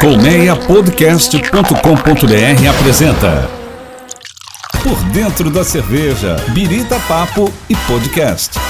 Colmeiapodcast.com.br apresenta Por Dentro da Cerveja, Birita Papo e Podcast.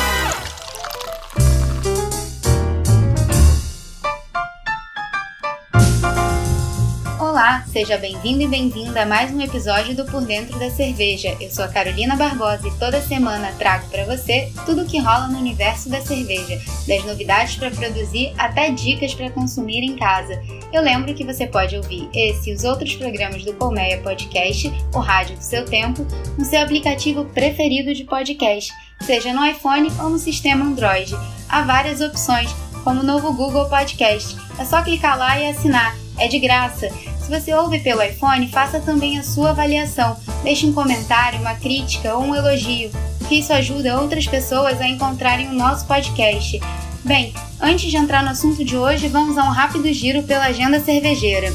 Seja bem-vindo e bem-vinda a mais um episódio do Por Dentro da Cerveja. Eu sou a Carolina Barbosa e toda semana trago para você tudo o que rola no universo da cerveja, das novidades para produzir até dicas para consumir em casa. Eu lembro que você pode ouvir esse e os outros programas do Colmeia Podcast, o rádio do seu tempo, no seu aplicativo preferido de podcast, seja no iPhone ou no sistema Android. Há várias opções, como o novo Google Podcast. É só clicar lá e assinar. É de graça. Se você ouve pelo iPhone, faça também a sua avaliação. Deixe um comentário, uma crítica ou um elogio, porque isso ajuda outras pessoas a encontrarem o nosso podcast. Bem, antes de entrar no assunto de hoje, vamos a um rápido giro pela agenda cervejeira.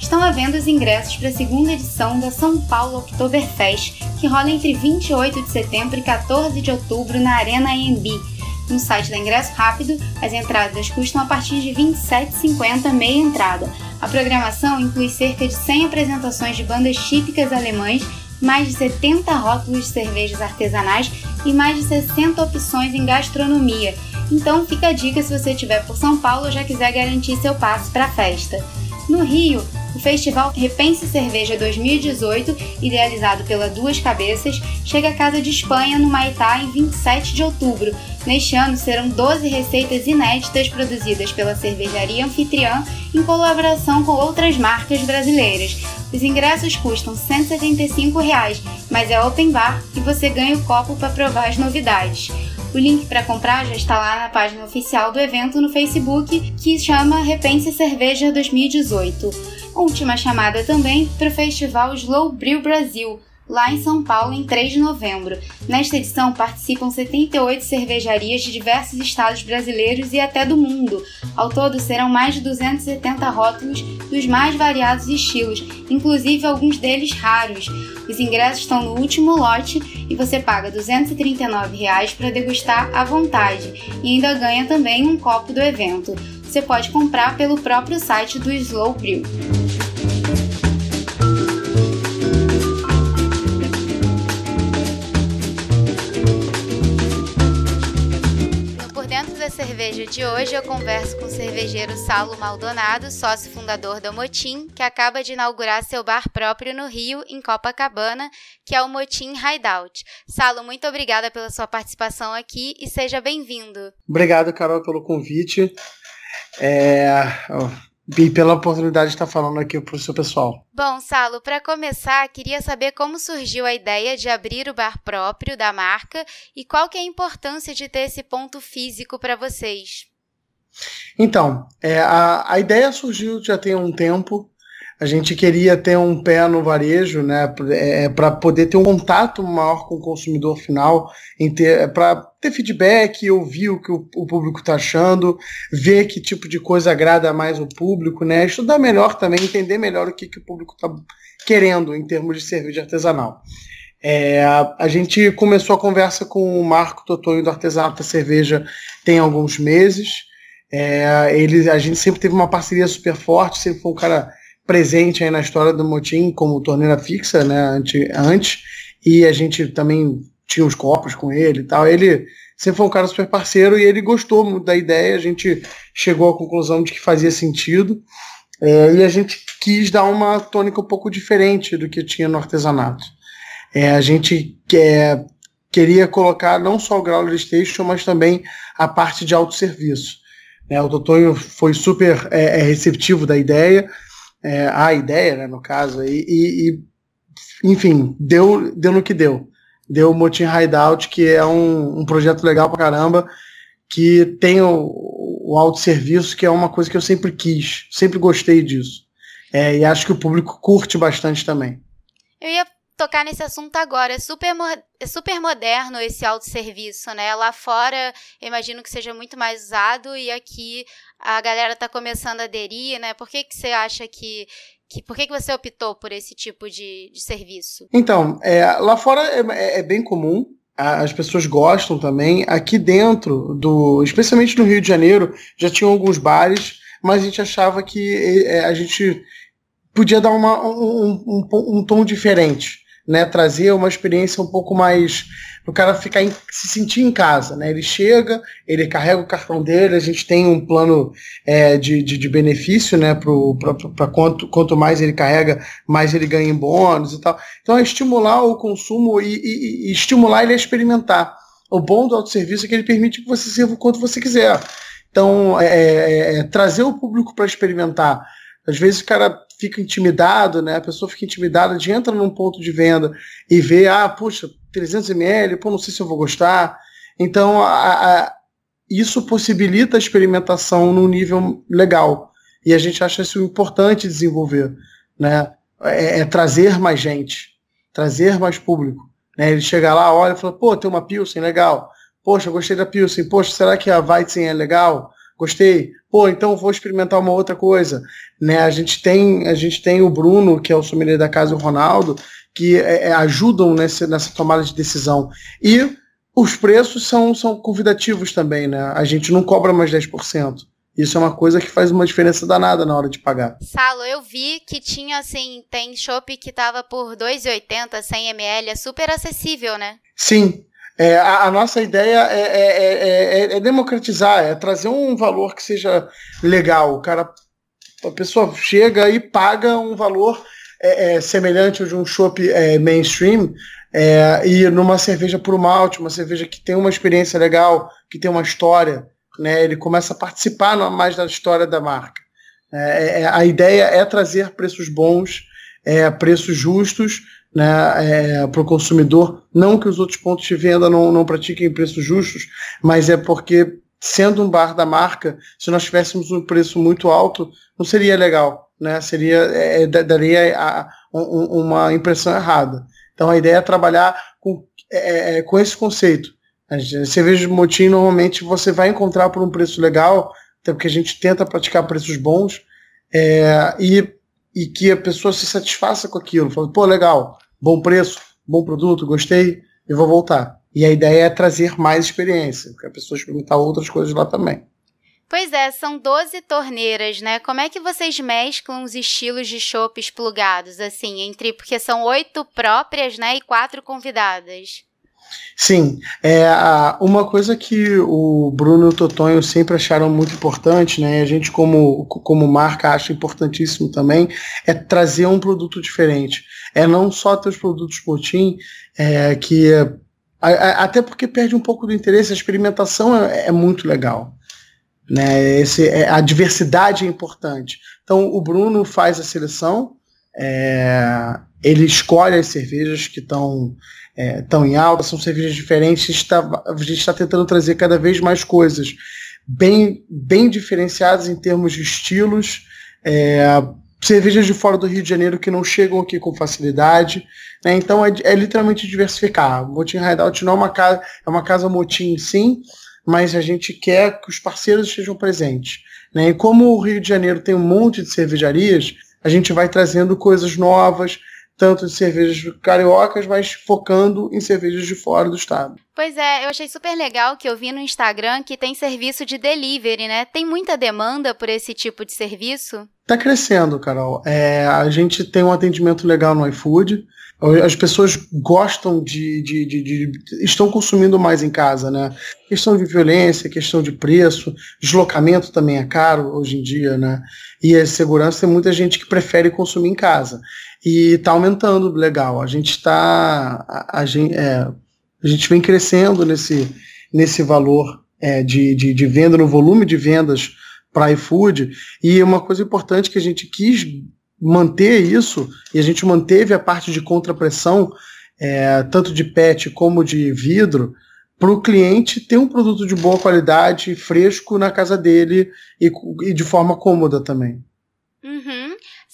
Estão à venda os ingressos para a segunda edição da São Paulo Oktoberfest, que rola entre 28 de setembro e 14 de outubro na Arena AMB no site da Ingresso Rápido, as entradas custam a partir de R$ 27,50 meia entrada. A programação inclui cerca de 100 apresentações de bandas típicas alemães, mais de 70 rótulos de cervejas artesanais e mais de 60 opções em gastronomia. Então fica a dica se você estiver por São Paulo ou já quiser garantir seu passe para a festa. No Rio, festival Repense Cerveja 2018, idealizado pela Duas Cabeças, chega à Casa de Espanha, no Maitá, em 27 de outubro. Neste ano serão 12 receitas inéditas produzidas pela cervejaria anfitriã em colaboração com outras marcas brasileiras. Os ingressos custam 175 reais, mas é open bar e você ganha o copo para provar as novidades. O link para comprar já está lá na página oficial do evento no Facebook, que chama Repense Cerveja 2018. Última chamada também para o festival Slow Brew Brasil, lá em São Paulo, em 3 de novembro. Nesta edição participam 78 cervejarias de diversos estados brasileiros e até do mundo. Ao todo, serão mais de 270 rótulos dos mais variados estilos, inclusive alguns deles raros. Os ingressos estão no último lote e você paga R$ 239 para degustar à vontade e ainda ganha também um copo do evento. Você pode comprar pelo próprio site do Slow Brew. Cerveja de hoje eu converso com o cervejeiro Saulo Maldonado, sócio fundador da Motim, que acaba de inaugurar seu bar próprio no Rio, em Copacabana, que é o Motim Hideout. Saulo, muito obrigada pela sua participação aqui e seja bem-vindo. Obrigado, Carol, pelo convite. É e pela oportunidade de estar falando aqui para o seu pessoal. Bom, Salo, para começar, queria saber como surgiu a ideia de abrir o bar próprio da marca e qual que é a importância de ter esse ponto físico para vocês. Então, é, a, a ideia surgiu já tem um tempo. A gente queria ter um pé no varejo, né, é, para poder ter um contato maior com o consumidor final, para ter feedback, ouvir o que o, o público está achando, ver que tipo de coisa agrada mais o público, né, estudar melhor também, entender melhor o que, que o público está querendo em termos de cerveja artesanal. É, a, a, gente começou a conversa com o Marco Totonho do Artesanato da Cerveja tem alguns meses. É, ele, a gente sempre teve uma parceria super forte, sempre foi um cara presente aí na história do Motim como torneira fixa, né, antes, e a gente também tinha os copos com ele e tal. Ele sempre foi um cara super parceiro e ele gostou muito da ideia, a gente chegou à conclusão de que fazia sentido, é, e a gente quis dar uma tônica um pouco diferente do que tinha no artesanato. É, a gente quer, queria colocar não só o Growler Station, mas também a parte de autosserviço. É, o Totonho foi super é, é receptivo da ideia, é, a ideia, né, no caso, e, e, enfim, deu, deu no que deu. Deu o Motim Hideout, que é um, um projeto legal pra caramba, que tem o, o autosserviço, que é uma coisa que eu sempre quis, sempre gostei disso. É, e acho que o público curte bastante também. Eu ia tocar nesse assunto agora. É super, é super moderno esse autosserviço, né? Lá fora, eu imagino que seja muito mais usado e aqui a galera está começando a aderir, né? Por que, que você acha que. que por que, que você optou por esse tipo de, de serviço? Então, é, lá fora é, é, é bem comum. as pessoas gostam também. Aqui dentro do, especialmente no Rio de Janeiro, já tinham alguns bares, mas a gente achava que é, a gente podia dar uma, um, um, um, tom diferente, né? Trazer uma experiência um pouco mais o cara ficar em, se sentir em casa, né? Ele chega, ele carrega o cartão dele, a gente tem um plano é, de, de, de, benefício, né? Para quanto, quanto mais ele carrega, mais ele ganha em bônus e tal. Então é estimular o consumo e, e, e estimular ele a experimentar. O bom do autosserviço é que ele permite que você sirva o quanto você quiser. Então, é, é, é trazer o público para experimentar. Às vezes o cara fica intimidado, né? A pessoa fica intimidada de entra num ponto de venda e vê, ah, puxa, 300 ml, pô, não sei se eu vou gostar. Então, a, a, isso possibilita a experimentação num nível legal. E a gente acha isso importante desenvolver, né? É, é trazer mais gente, trazer mais público. Né? Ele chega lá, olha e fala, pô, tem uma Pilsen, legal. Poxa, gostei da Pilsen. Poxa, será que a Weizen é legal? Gostei. Pô, então vou experimentar uma outra coisa. Né? A gente tem a gente tem o Bruno, que é o sommelier da casa, e o Ronaldo, que é, é, ajudam nesse, nessa tomada de decisão. E os preços são, são convidativos também, né? A gente não cobra mais 10%. Isso é uma coisa que faz uma diferença danada na hora de pagar. Salo, eu vi que tinha, assim, tem chopp que tava por 2,80, 100 ml, é super acessível, né? Sim, é, a, a, nossa ideia é, é, é, é, democratizar, é trazer um valor que seja legal. O cara, a pessoa chega e paga um valor semelhante ao de um chopp mainstream e numa cerveja por malte, uma cerveja que tem uma experiência legal, que tem uma história, né? Ele começa a participar mais da história da marca. a ideia é trazer preços bons, preços justos né, é, para o consumidor. Não que os outros pontos de venda não, não pratiquem preços justos, mas é porque, sendo um bar da marca, se nós tivéssemos um preço muito alto, não seria legal. Né? Seria, é, é daria a, um, uma impressão errada. Então a ideia é trabalhar com, é, é com esse conceito. A cerveja de motim normalmente você vai encontrar por um preço legal, até porque a gente tenta praticar preços bons, é, e e que a pessoa se satisfaça com aquilo. Fala, pô, legal, bom preço, bom produto, gostei, e vou voltar. E a ideia é trazer mais experiência, para a pessoa experimentar outras coisas lá também. Pois é, são 12 torneiras, né? Como é que vocês mesclam os estilos de chopes plugados, assim, entre. Porque são oito próprias, né? E quatro convidadas. Sim, é uma coisa que o Bruno e o Totonho sempre acharam muito importante, né? A gente como, como marca acha importantíssimo também é trazer um produto diferente. É não só ter os produtos Potin, é, que a, a, até porque perde um pouco do interesse. A experimentação é, é muito legal, né? Esse, é, a diversidade é importante. Então o Bruno faz a seleção, é, ele escolhe as cervejas que estão é, em alta, são cervejas diferentes, a gente está tá tentando trazer cada vez mais coisas bem, bem diferenciadas em termos de estilos, é, cervejas de fora do Rio de Janeiro que não chegam aqui com facilidade, né? então é, é, literalmente diversificar. Motim Hideout não é uma casa, é uma casa motim sim, mas a gente quer que os parceiros estejam presentes. Né? E como o Rio de Janeiro tem um monte de cervejarias, a gente vai trazendo coisas novas, tanto de cervejas cariocas, mas focando em cervejas de fora do estado. Pois é, eu achei super legal que eu vi no Instagram que tem serviço de delivery, né? Tem muita demanda por esse tipo de serviço? Tá crescendo, Carol. É, a gente tem um atendimento legal no iFood. As pessoas gostam de, de, de, de, estão consumindo mais em casa, né? Questão de violência, questão de preço, deslocamento também é caro hoje em dia, né? E a segurança tem muita gente que prefere consumir em casa e está aumentando legal. A gente está. A, a, gente, é, a gente vem crescendo nesse, nesse valor é, de, de, de venda, no volume de vendas para iFood. E uma coisa importante que a gente quis manter isso, e a gente manteve a parte de contrapressão, é, tanto de PET como de vidro, para o cliente ter um produto de boa qualidade, fresco na casa dele e, e de forma cômoda também. Uhum.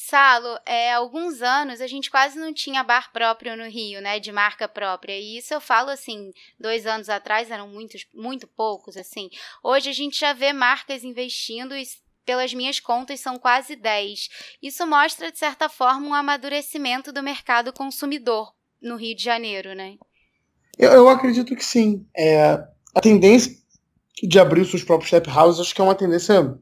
Salo, é, alguns anos a gente quase não tinha bar próprio no Rio, né, de marca própria. E isso eu falo assim, dois anos atrás eram muitos, muito poucos, assim. Hoje a gente já vê marcas investindo e pelas minhas contas, são quase 10. Isso mostra, de certa forma, um amadurecimento do mercado consumidor no Rio de Janeiro, né? Eu, eu acredito que sim. É, a tendência de abrir os seus próprios tap houses acho que é uma tendência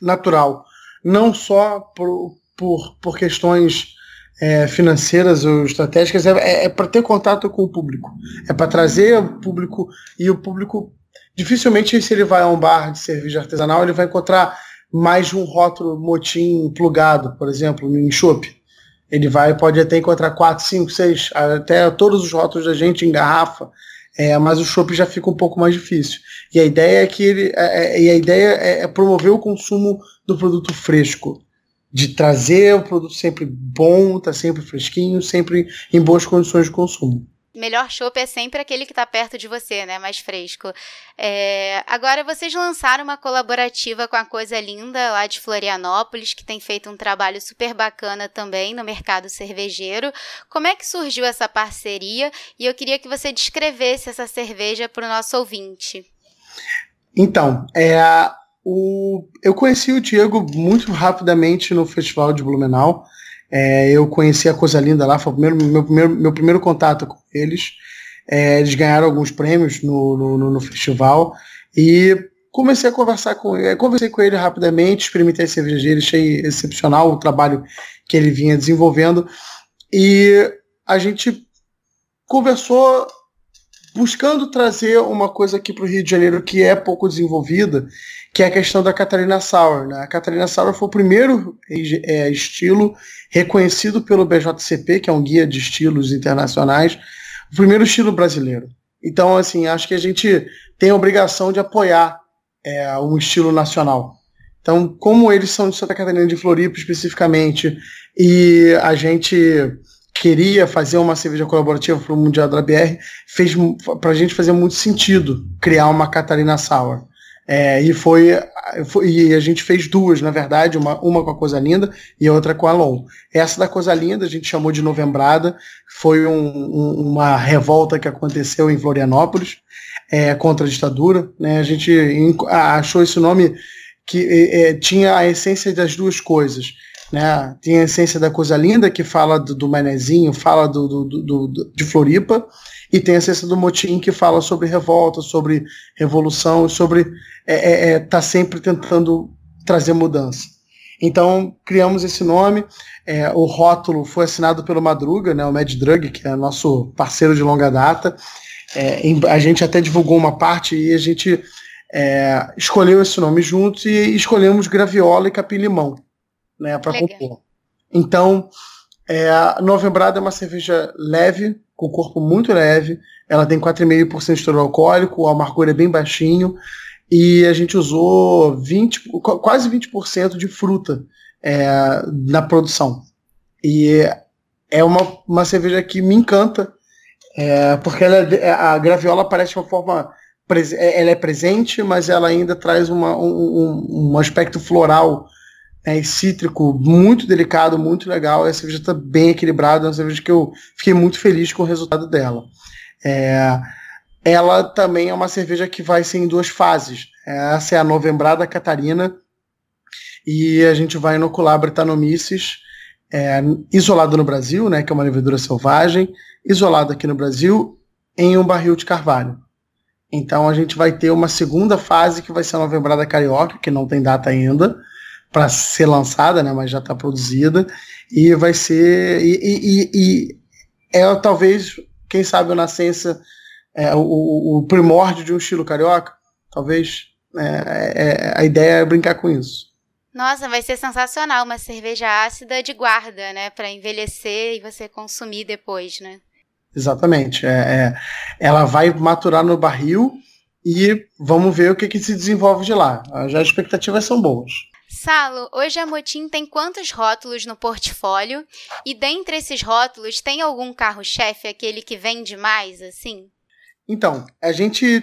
natural. Não só por, por, por questões é, financeiras ou estratégicas, é, é, é para ter contato com o público. É para trazer o público e o público. Dificilmente, se ele vai a um bar de cerveja artesanal, ele vai encontrar mais de um rótulo motim plugado, por exemplo, em chopp. Ele vai, pode até encontrar quatro, cinco, seis, até todos os rótulos da gente em garrafa. É, mas o chopp já fica um pouco mais difícil. E a ideia é que ele, é, é, e a ideia é, é promover o consumo do produto fresco, de trazer o produto sempre bom, tá sempre fresquinho, sempre em boas condições de consumo melhor chopp é sempre aquele que está perto de você, né? Mais fresco. É... Agora, vocês lançaram uma colaborativa com a Coisa Linda, lá de Florianópolis, que tem feito um trabalho super bacana também no mercado cervejeiro. Como é que surgiu essa parceria? E eu queria que você descrevesse essa cerveja para o nosso ouvinte. Então, é, o, eu conheci o Diego muito rapidamente no Festival de Blumenau. É, eu conheci a Coisa Linda lá, foi o primeiro, meu, primeiro, meu primeiro contato com eles. É, eles ganharam alguns prêmios no, no, no, festival e comecei a conversar com ele. Conversei com ele rapidamente, experimentei a cerveja dele, achei excepcional o trabalho que ele vinha desenvolvendo. E a gente conversou buscando trazer uma coisa aqui para o Rio de Janeiro que é pouco desenvolvida, que é a questão da Catarina Sauer. Né? A Catarina Sauer foi o primeiro é, estilo reconhecido pelo BJCP, que é um guia de estilos internacionais, o primeiro estilo brasileiro. Então, assim, acho que a gente tem a obrigação de apoiar é, um estilo nacional. Então, como eles são de Santa Catarina de Floripa especificamente, e a gente queria fazer uma cerveja colaborativa para o Mundial da BR, fez para a gente fazer muito sentido criar uma Catarina Sour. É, e foi, foi, e a gente fez duas, na verdade, uma, uma com a Coisa Linda e outra com a Long. Essa da Coisa Linda a gente chamou de Novembrada, foi um, um, uma revolta que aconteceu em Florianópolis é, contra a ditadura. Né? A gente achou esse nome que é, tinha a essência das duas coisas. Né? Tem a essência da Coisa Linda, que fala do, do Manezinho, fala do, do, do, de Floripa, e tem a essência do Motim, que fala sobre revolta, sobre revolução, sobre é, é, é, tá sempre tentando trazer mudança. Então, criamos esse nome. É, o rótulo foi assinado pelo Madruga, né, o Mad Drug, que é nosso parceiro de longa data. É, a gente até divulgou uma parte e a gente é, escolheu esse nome juntos e escolhemos Graviola e Capim-Limão né, para compor. Então, é, a Novembrada é uma cerveja leve, com corpo muito leve. Ela tem 4,5% de teor alcoólico, o amargor é bem baixinho e a gente usou 20, quase 20% de fruta é, na produção. E é uma, uma cerveja que me encanta, é, porque ela, é, a graviola parece uma forma. É, ela é presente, mas ela ainda traz uma, um, um aspecto floral é, cítrico muito delicado, muito legal. A cerveja está bem equilibrada, é uma cerveja que eu fiquei muito feliz com o resultado dela. É, ela também é uma cerveja que vai ser em duas fases. Essa é a Novembrada Catarina e a gente vai inocular Brettanomyces é, isolado no Brasil, né, que é uma levedura selvagem, isolado aqui no Brasil em um barril de carvalho. Então a gente vai ter uma segunda fase que vai ser a Novembrada Carioca, que não tem data ainda para ser lançada, né, mas já está produzida e vai ser e, e, e, é talvez quem sabe a nascença é, o, o, primórdio de um estilo carioca, talvez. É, é, é, a ideia é brincar com isso. Nossa, vai ser sensacional uma cerveja ácida de guarda, né, para envelhecer e você consumir depois, né? Exatamente. É, é, ela vai maturar no barril e vamos ver o que, que se desenvolve de lá. Já as expectativas são boas. Salo, hoje a Motim tem quantos rótulos no portfólio? E dentre esses rótulos, tem algum carro-chefe, aquele que vende mais, assim? Então, a gente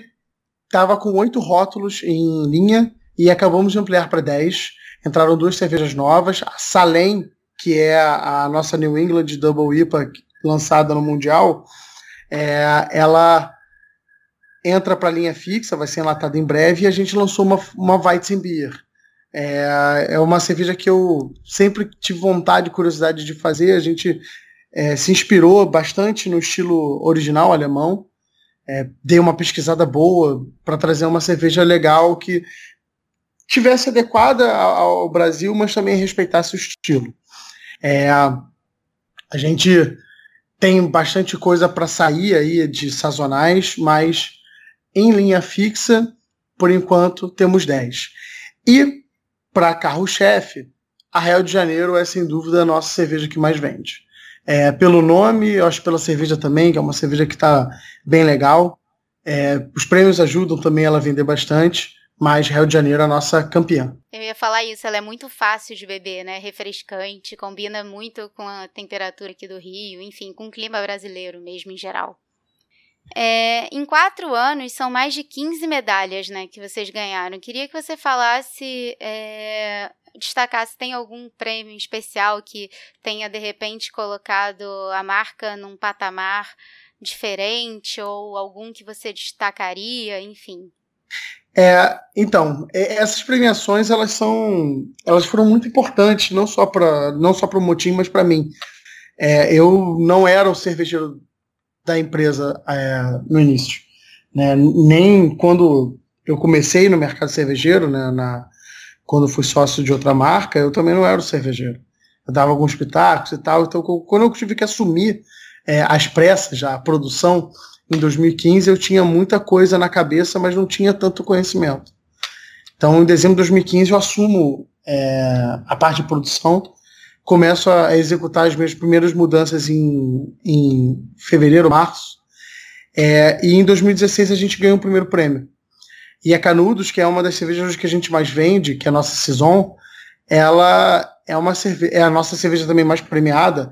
estava com oito rótulos em linha e acabamos de ampliar para dez. Entraram duas cervejas novas. A Salem, que é a nossa New England Double IPA lançada no Mundial, é, ela entra para a linha fixa, vai ser enlatada em breve, e a gente lançou uma, uma Weizenbier. É, é uma cerveja que eu sempre tive vontade e curiosidade de fazer. A gente é, se inspirou bastante no estilo original alemão é, dei uma pesquisada boa para trazer uma cerveja legal que tivesse adequada ao Brasil, mas também respeitasse o estilo. É, a gente tem bastante coisa para sair aí de sazonais, mas em linha fixa, por enquanto, temos 10. E para carro-chefe, a Real de Janeiro é sem dúvida a nossa cerveja que mais vende. É, pelo nome, eu acho pela cerveja também, que é uma cerveja que está bem legal. É, os prêmios ajudam também ela a vender bastante, mas Rio de Janeiro é a nossa campeã. Eu ia falar isso, ela é muito fácil de beber, né? Refrescante, combina muito com a temperatura aqui do Rio, enfim, com o clima brasileiro mesmo em geral. É, em quatro anos, são mais de 15 medalhas né, que vocês ganharam. Queria que você falasse, é, destacasse, tem algum prêmio especial que tenha, de repente, colocado a marca num patamar diferente ou algum que você destacaria, enfim. É, então, essas premiações elas são, elas foram muito importantes não só para não só para o Motim, mas para mim. É, eu não era o cervejeiro da empresa é, no início, né? Nem quando eu comecei no mercado cervejeiro, né? Na, quando fui sócio de outra marca, eu também não era o cervejeiro. Eu dava alguns pitacos e tal. Então, quando eu tive que assumir é, as pressas, já a produção, em 2015 eu tinha muita coisa na cabeça, mas não tinha tanto conhecimento. Então, em dezembro de 2015 eu assumo é, a parte de produção, começo a executar as minhas primeiras mudanças em, em fevereiro, março, é, e em 2016 a gente ganhou o primeiro prêmio. E a Canudos, que é uma das cervejas que a gente mais vende, que é a nossa Saison, ela é uma cerve é a nossa cerveja também mais premiada,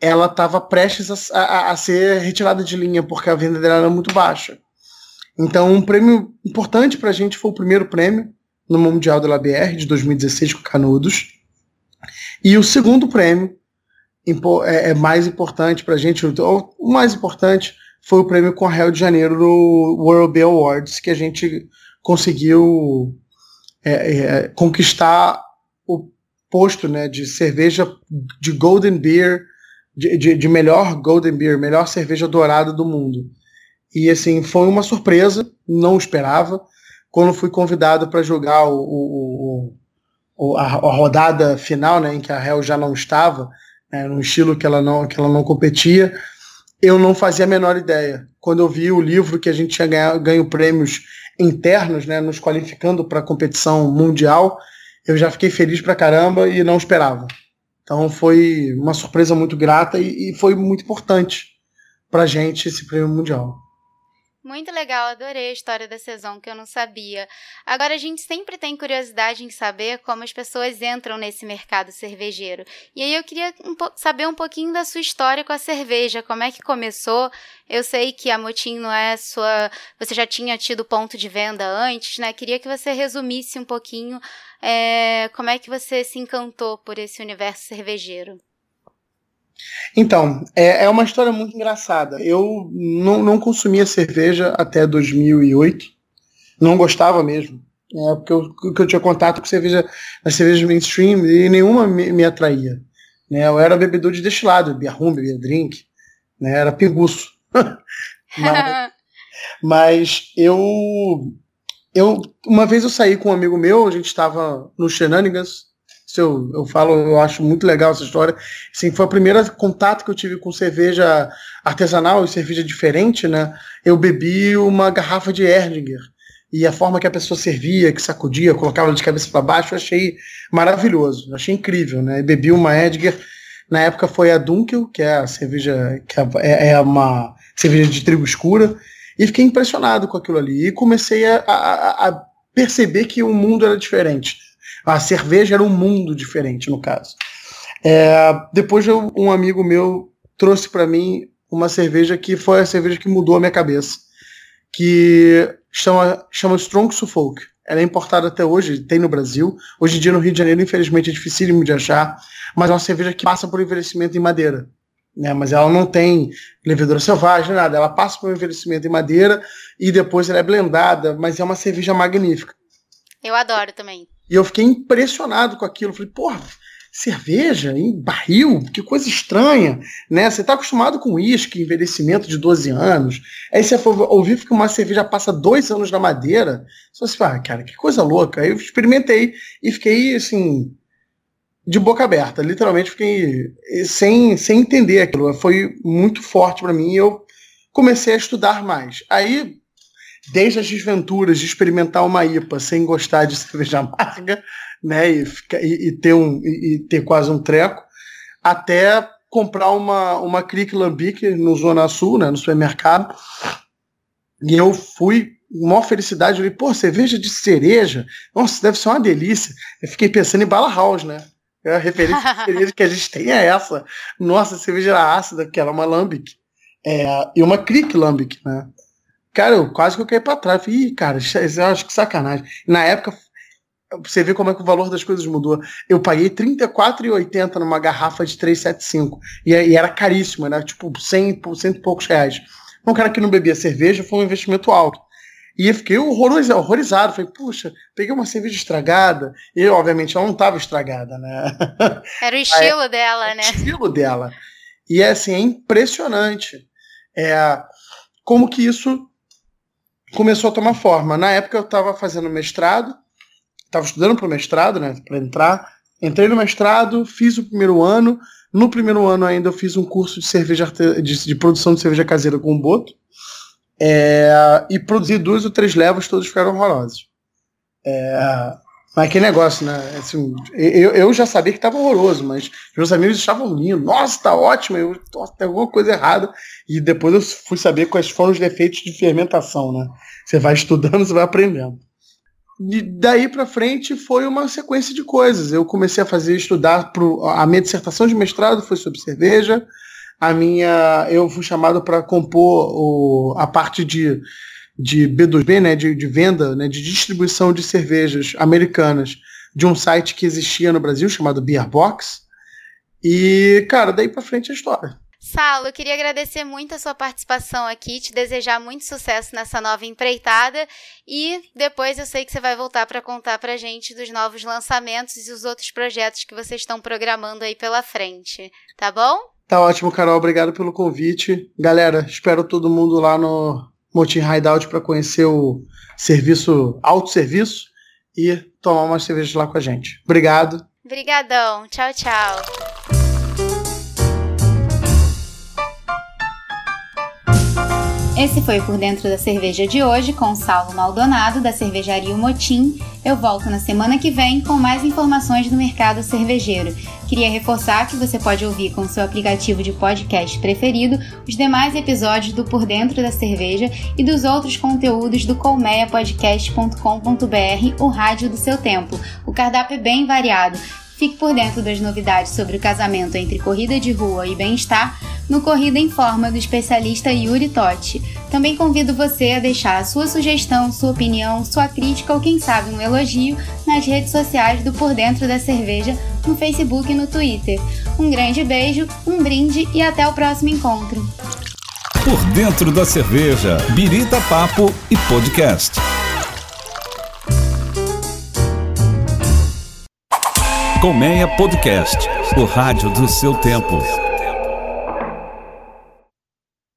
ela estava prestes a, a, a, ser retirada de linha, porque a venda dela era muito baixa. Então, um prêmio importante para a gente foi o primeiro prêmio no Mundial da LABR de 2016 com Canudos. E o segundo prêmio é, é mais importante para a gente, o, mais importante foi o prêmio com a Rio de Janeiro no World Beer Awards, que a gente conseguiu é, é, conquistar o posto né, de cerveja de Golden Beer de, de, de, melhor Golden Beer, melhor cerveja dourada do mundo. E assim, foi uma surpresa, não esperava. Quando fui convidado para jogar o, o, a, a, rodada final, né, em que a Hell já não estava, né, no estilo que ela não, que ela não competia, eu não fazia a menor ideia. Quando eu vi o livro que a gente tinha ganho, ganho prêmios internos, né, nos qualificando para a competição mundial, eu já fiquei feliz pra caramba e não esperava. Então foi uma surpresa muito grata e, e foi muito importante para a gente esse prêmio mundial. Muito legal, adorei a história da Saison que eu não sabia. Agora a gente sempre tem curiosidade em saber como as pessoas entram nesse mercado cervejeiro. E aí eu queria um saber um pouquinho da sua história com a cerveja, como é que começou. Eu sei que a Motim não é sua, você já tinha tido ponto de venda antes, né? Queria que você resumisse um pouquinho é, como é que você se encantou por esse universo cervejeiro. Então, é, é uma história muito engraçada. Eu não, não consumia cerveja até 2008. Não gostava mesmo. É, porque eu, eu tinha contato com cerveja, as cervejas mainstream e nenhuma me, me atraía. Né? Eu era bebedor de destilado, bebia rum, bebia drink. Né? Era pinguço. mas, mas eu, eu. Uma vez eu saí com um amigo meu, a gente estava no Shenanigans eu, eu falo, eu acho muito legal essa história. Assim, foi o primeiro contato que eu tive com cerveja artesanal e cerveja diferente, né? Eu bebi uma garrafa de Erdinger. E a forma que a pessoa servia, que sacudia, colocava de cabeça para baixo, eu achei maravilhoso, achei incrível, né? Bebi uma Erdinger, na época foi a Dunkel, que é a cerveja, que é, é uma cerveja de trigo escura, e fiquei impressionado com aquilo ali. E comecei a, a, a perceber que o mundo era diferente a cerveja era um mundo diferente, no caso. É, depois eu, um amigo meu trouxe para mim uma cerveja que foi a cerveja que mudou a minha cabeça, que chama, chama Strong Suffolk. Ela é importada até hoje, tem no Brasil. Hoje em dia no Rio de Janeiro, infelizmente, é dificílimo de achar, mas é uma cerveja que passa por envelhecimento em madeira. Né, mas ela não tem levedura selvagem, nada. Ela passa por envelhecimento em madeira e depois ela é blendada, mas é uma cerveja magnífica. Eu adoro também. E eu fiquei impressionado com aquilo. Falei, porra, cerveja em barril, que coisa estranha, né? Você está acostumado com uísque, envelhecimento de 12 anos, aí você for ouvir que uma cerveja passa dois anos na madeira, você fala, ah, cara, que coisa louca. Aí eu experimentei e fiquei, assim, de boca aberta, literalmente fiquei sem, sem entender aquilo. Foi muito forte para mim e eu comecei a estudar mais. Aí, desde as desventuras de experimentar uma IPA sem gostar de cerveja amarga, né, e, e, e ter, um, e, e, ter quase um treco, até comprar uma, uma Crick Lambic no Zona Sul, né, no supermercado, e eu fui uma felicidade, eu falei, pô, cerveja de cereja, nossa, deve ser uma delícia. Eu fiquei pensando em Bala House, né, é a referência de cerveja que a gente tem é essa. Nossa, a cerveja era ácida, que era uma Lambic. É, e uma Crick Lambic, né? Cara, eu quase que eu caí pra trás. Falei, Ih, cara, eu acho que sacanagem. Na época, você vê como é que o valor das coisas mudou. Eu paguei R$34,80 numa garrafa de 375. E, e era caríssimo, era tipo 100, 100 e poucos reais. Um cara que não bebia cerveja foi um investimento alto. E eu fiquei horrorizado, horrorizado. Falei, puxa, peguei uma cerveja estragada. E, obviamente, ela não estava estragada, né? Era o estilo é, dela, né? O estilo dela. E, é assim, é impressionante é, como que isso começou a tomar forma. Na época, eu estava fazendo mestrado, estava estudando para o mestrado, né? Para entrar. Entrei no mestrado, fiz o primeiro ano. No primeiro ano ainda eu fiz um curso de cerveja de, de produção de cerveja caseira com o Boto. É, e produzi duas ou três levas, todos ficaram horrorosos. É, mas que negócio, né? Assim, eu, eu já sabia que estava horroroso, mas meus amigos estavam lindos. Nossa, tá ótimo. Eu, nossa, tem alguma coisa errada. E depois eu fui saber quais foram os defeitos de fermentação, né? Você vai estudando, você vai aprendendo. E daí para frente foi uma sequência de coisas. Eu comecei a fazer estudar pro, a minha dissertação de mestrado foi sobre cerveja a minha. Eu fui chamado para compor o, a parte de, de B2B, né, de, de venda, né, de distribuição de cervejas americanas de um site que existia no Brasil chamado Beerbox. E, cara, daí para frente a história. Saulo, eu queria agradecer muito a sua participação aqui, te desejar muito sucesso nessa nova empreitada e depois eu sei que você vai voltar para contar para gente dos novos lançamentos e os outros projetos que vocês estão programando aí pela frente, tá bom? Tá ótimo, Carol. Obrigado pelo convite. Galera, espero todo mundo lá no Motim Hideout para conhecer o serviço, autosserviço e tomar umas cervejas lá com a gente. Obrigado. Obrigadão. Tchau, tchau. Esse foi Por Dentro da Cerveja de hoje com Saulo Maldonado, da cervejaria Motim. Eu volto na semana que vem com mais informações do mercado cervejeiro. Queria reforçar que você pode ouvir com seu aplicativo de podcast preferido os demais episódios do Por Dentro da Cerveja e dos outros conteúdos do colmeiapodcast.com.br, o rádio do seu tempo. O cardápio é bem variado Fique por dentro das novidades sobre o casamento entre corrida de rua e bem-estar no Corrida em Forma do especialista Yuri Totti. Também convido você a deixar a sua sugestão, sua opinião, sua crítica ou quem sabe um elogio nas redes sociais do Por Dentro da Cerveja, no Facebook e no Twitter. Um grande beijo, um brinde e até o próximo encontro. Por Dentro da Cerveja, Birita Papo e Podcast. Colmeia Podcast, o rádio do seu tempo.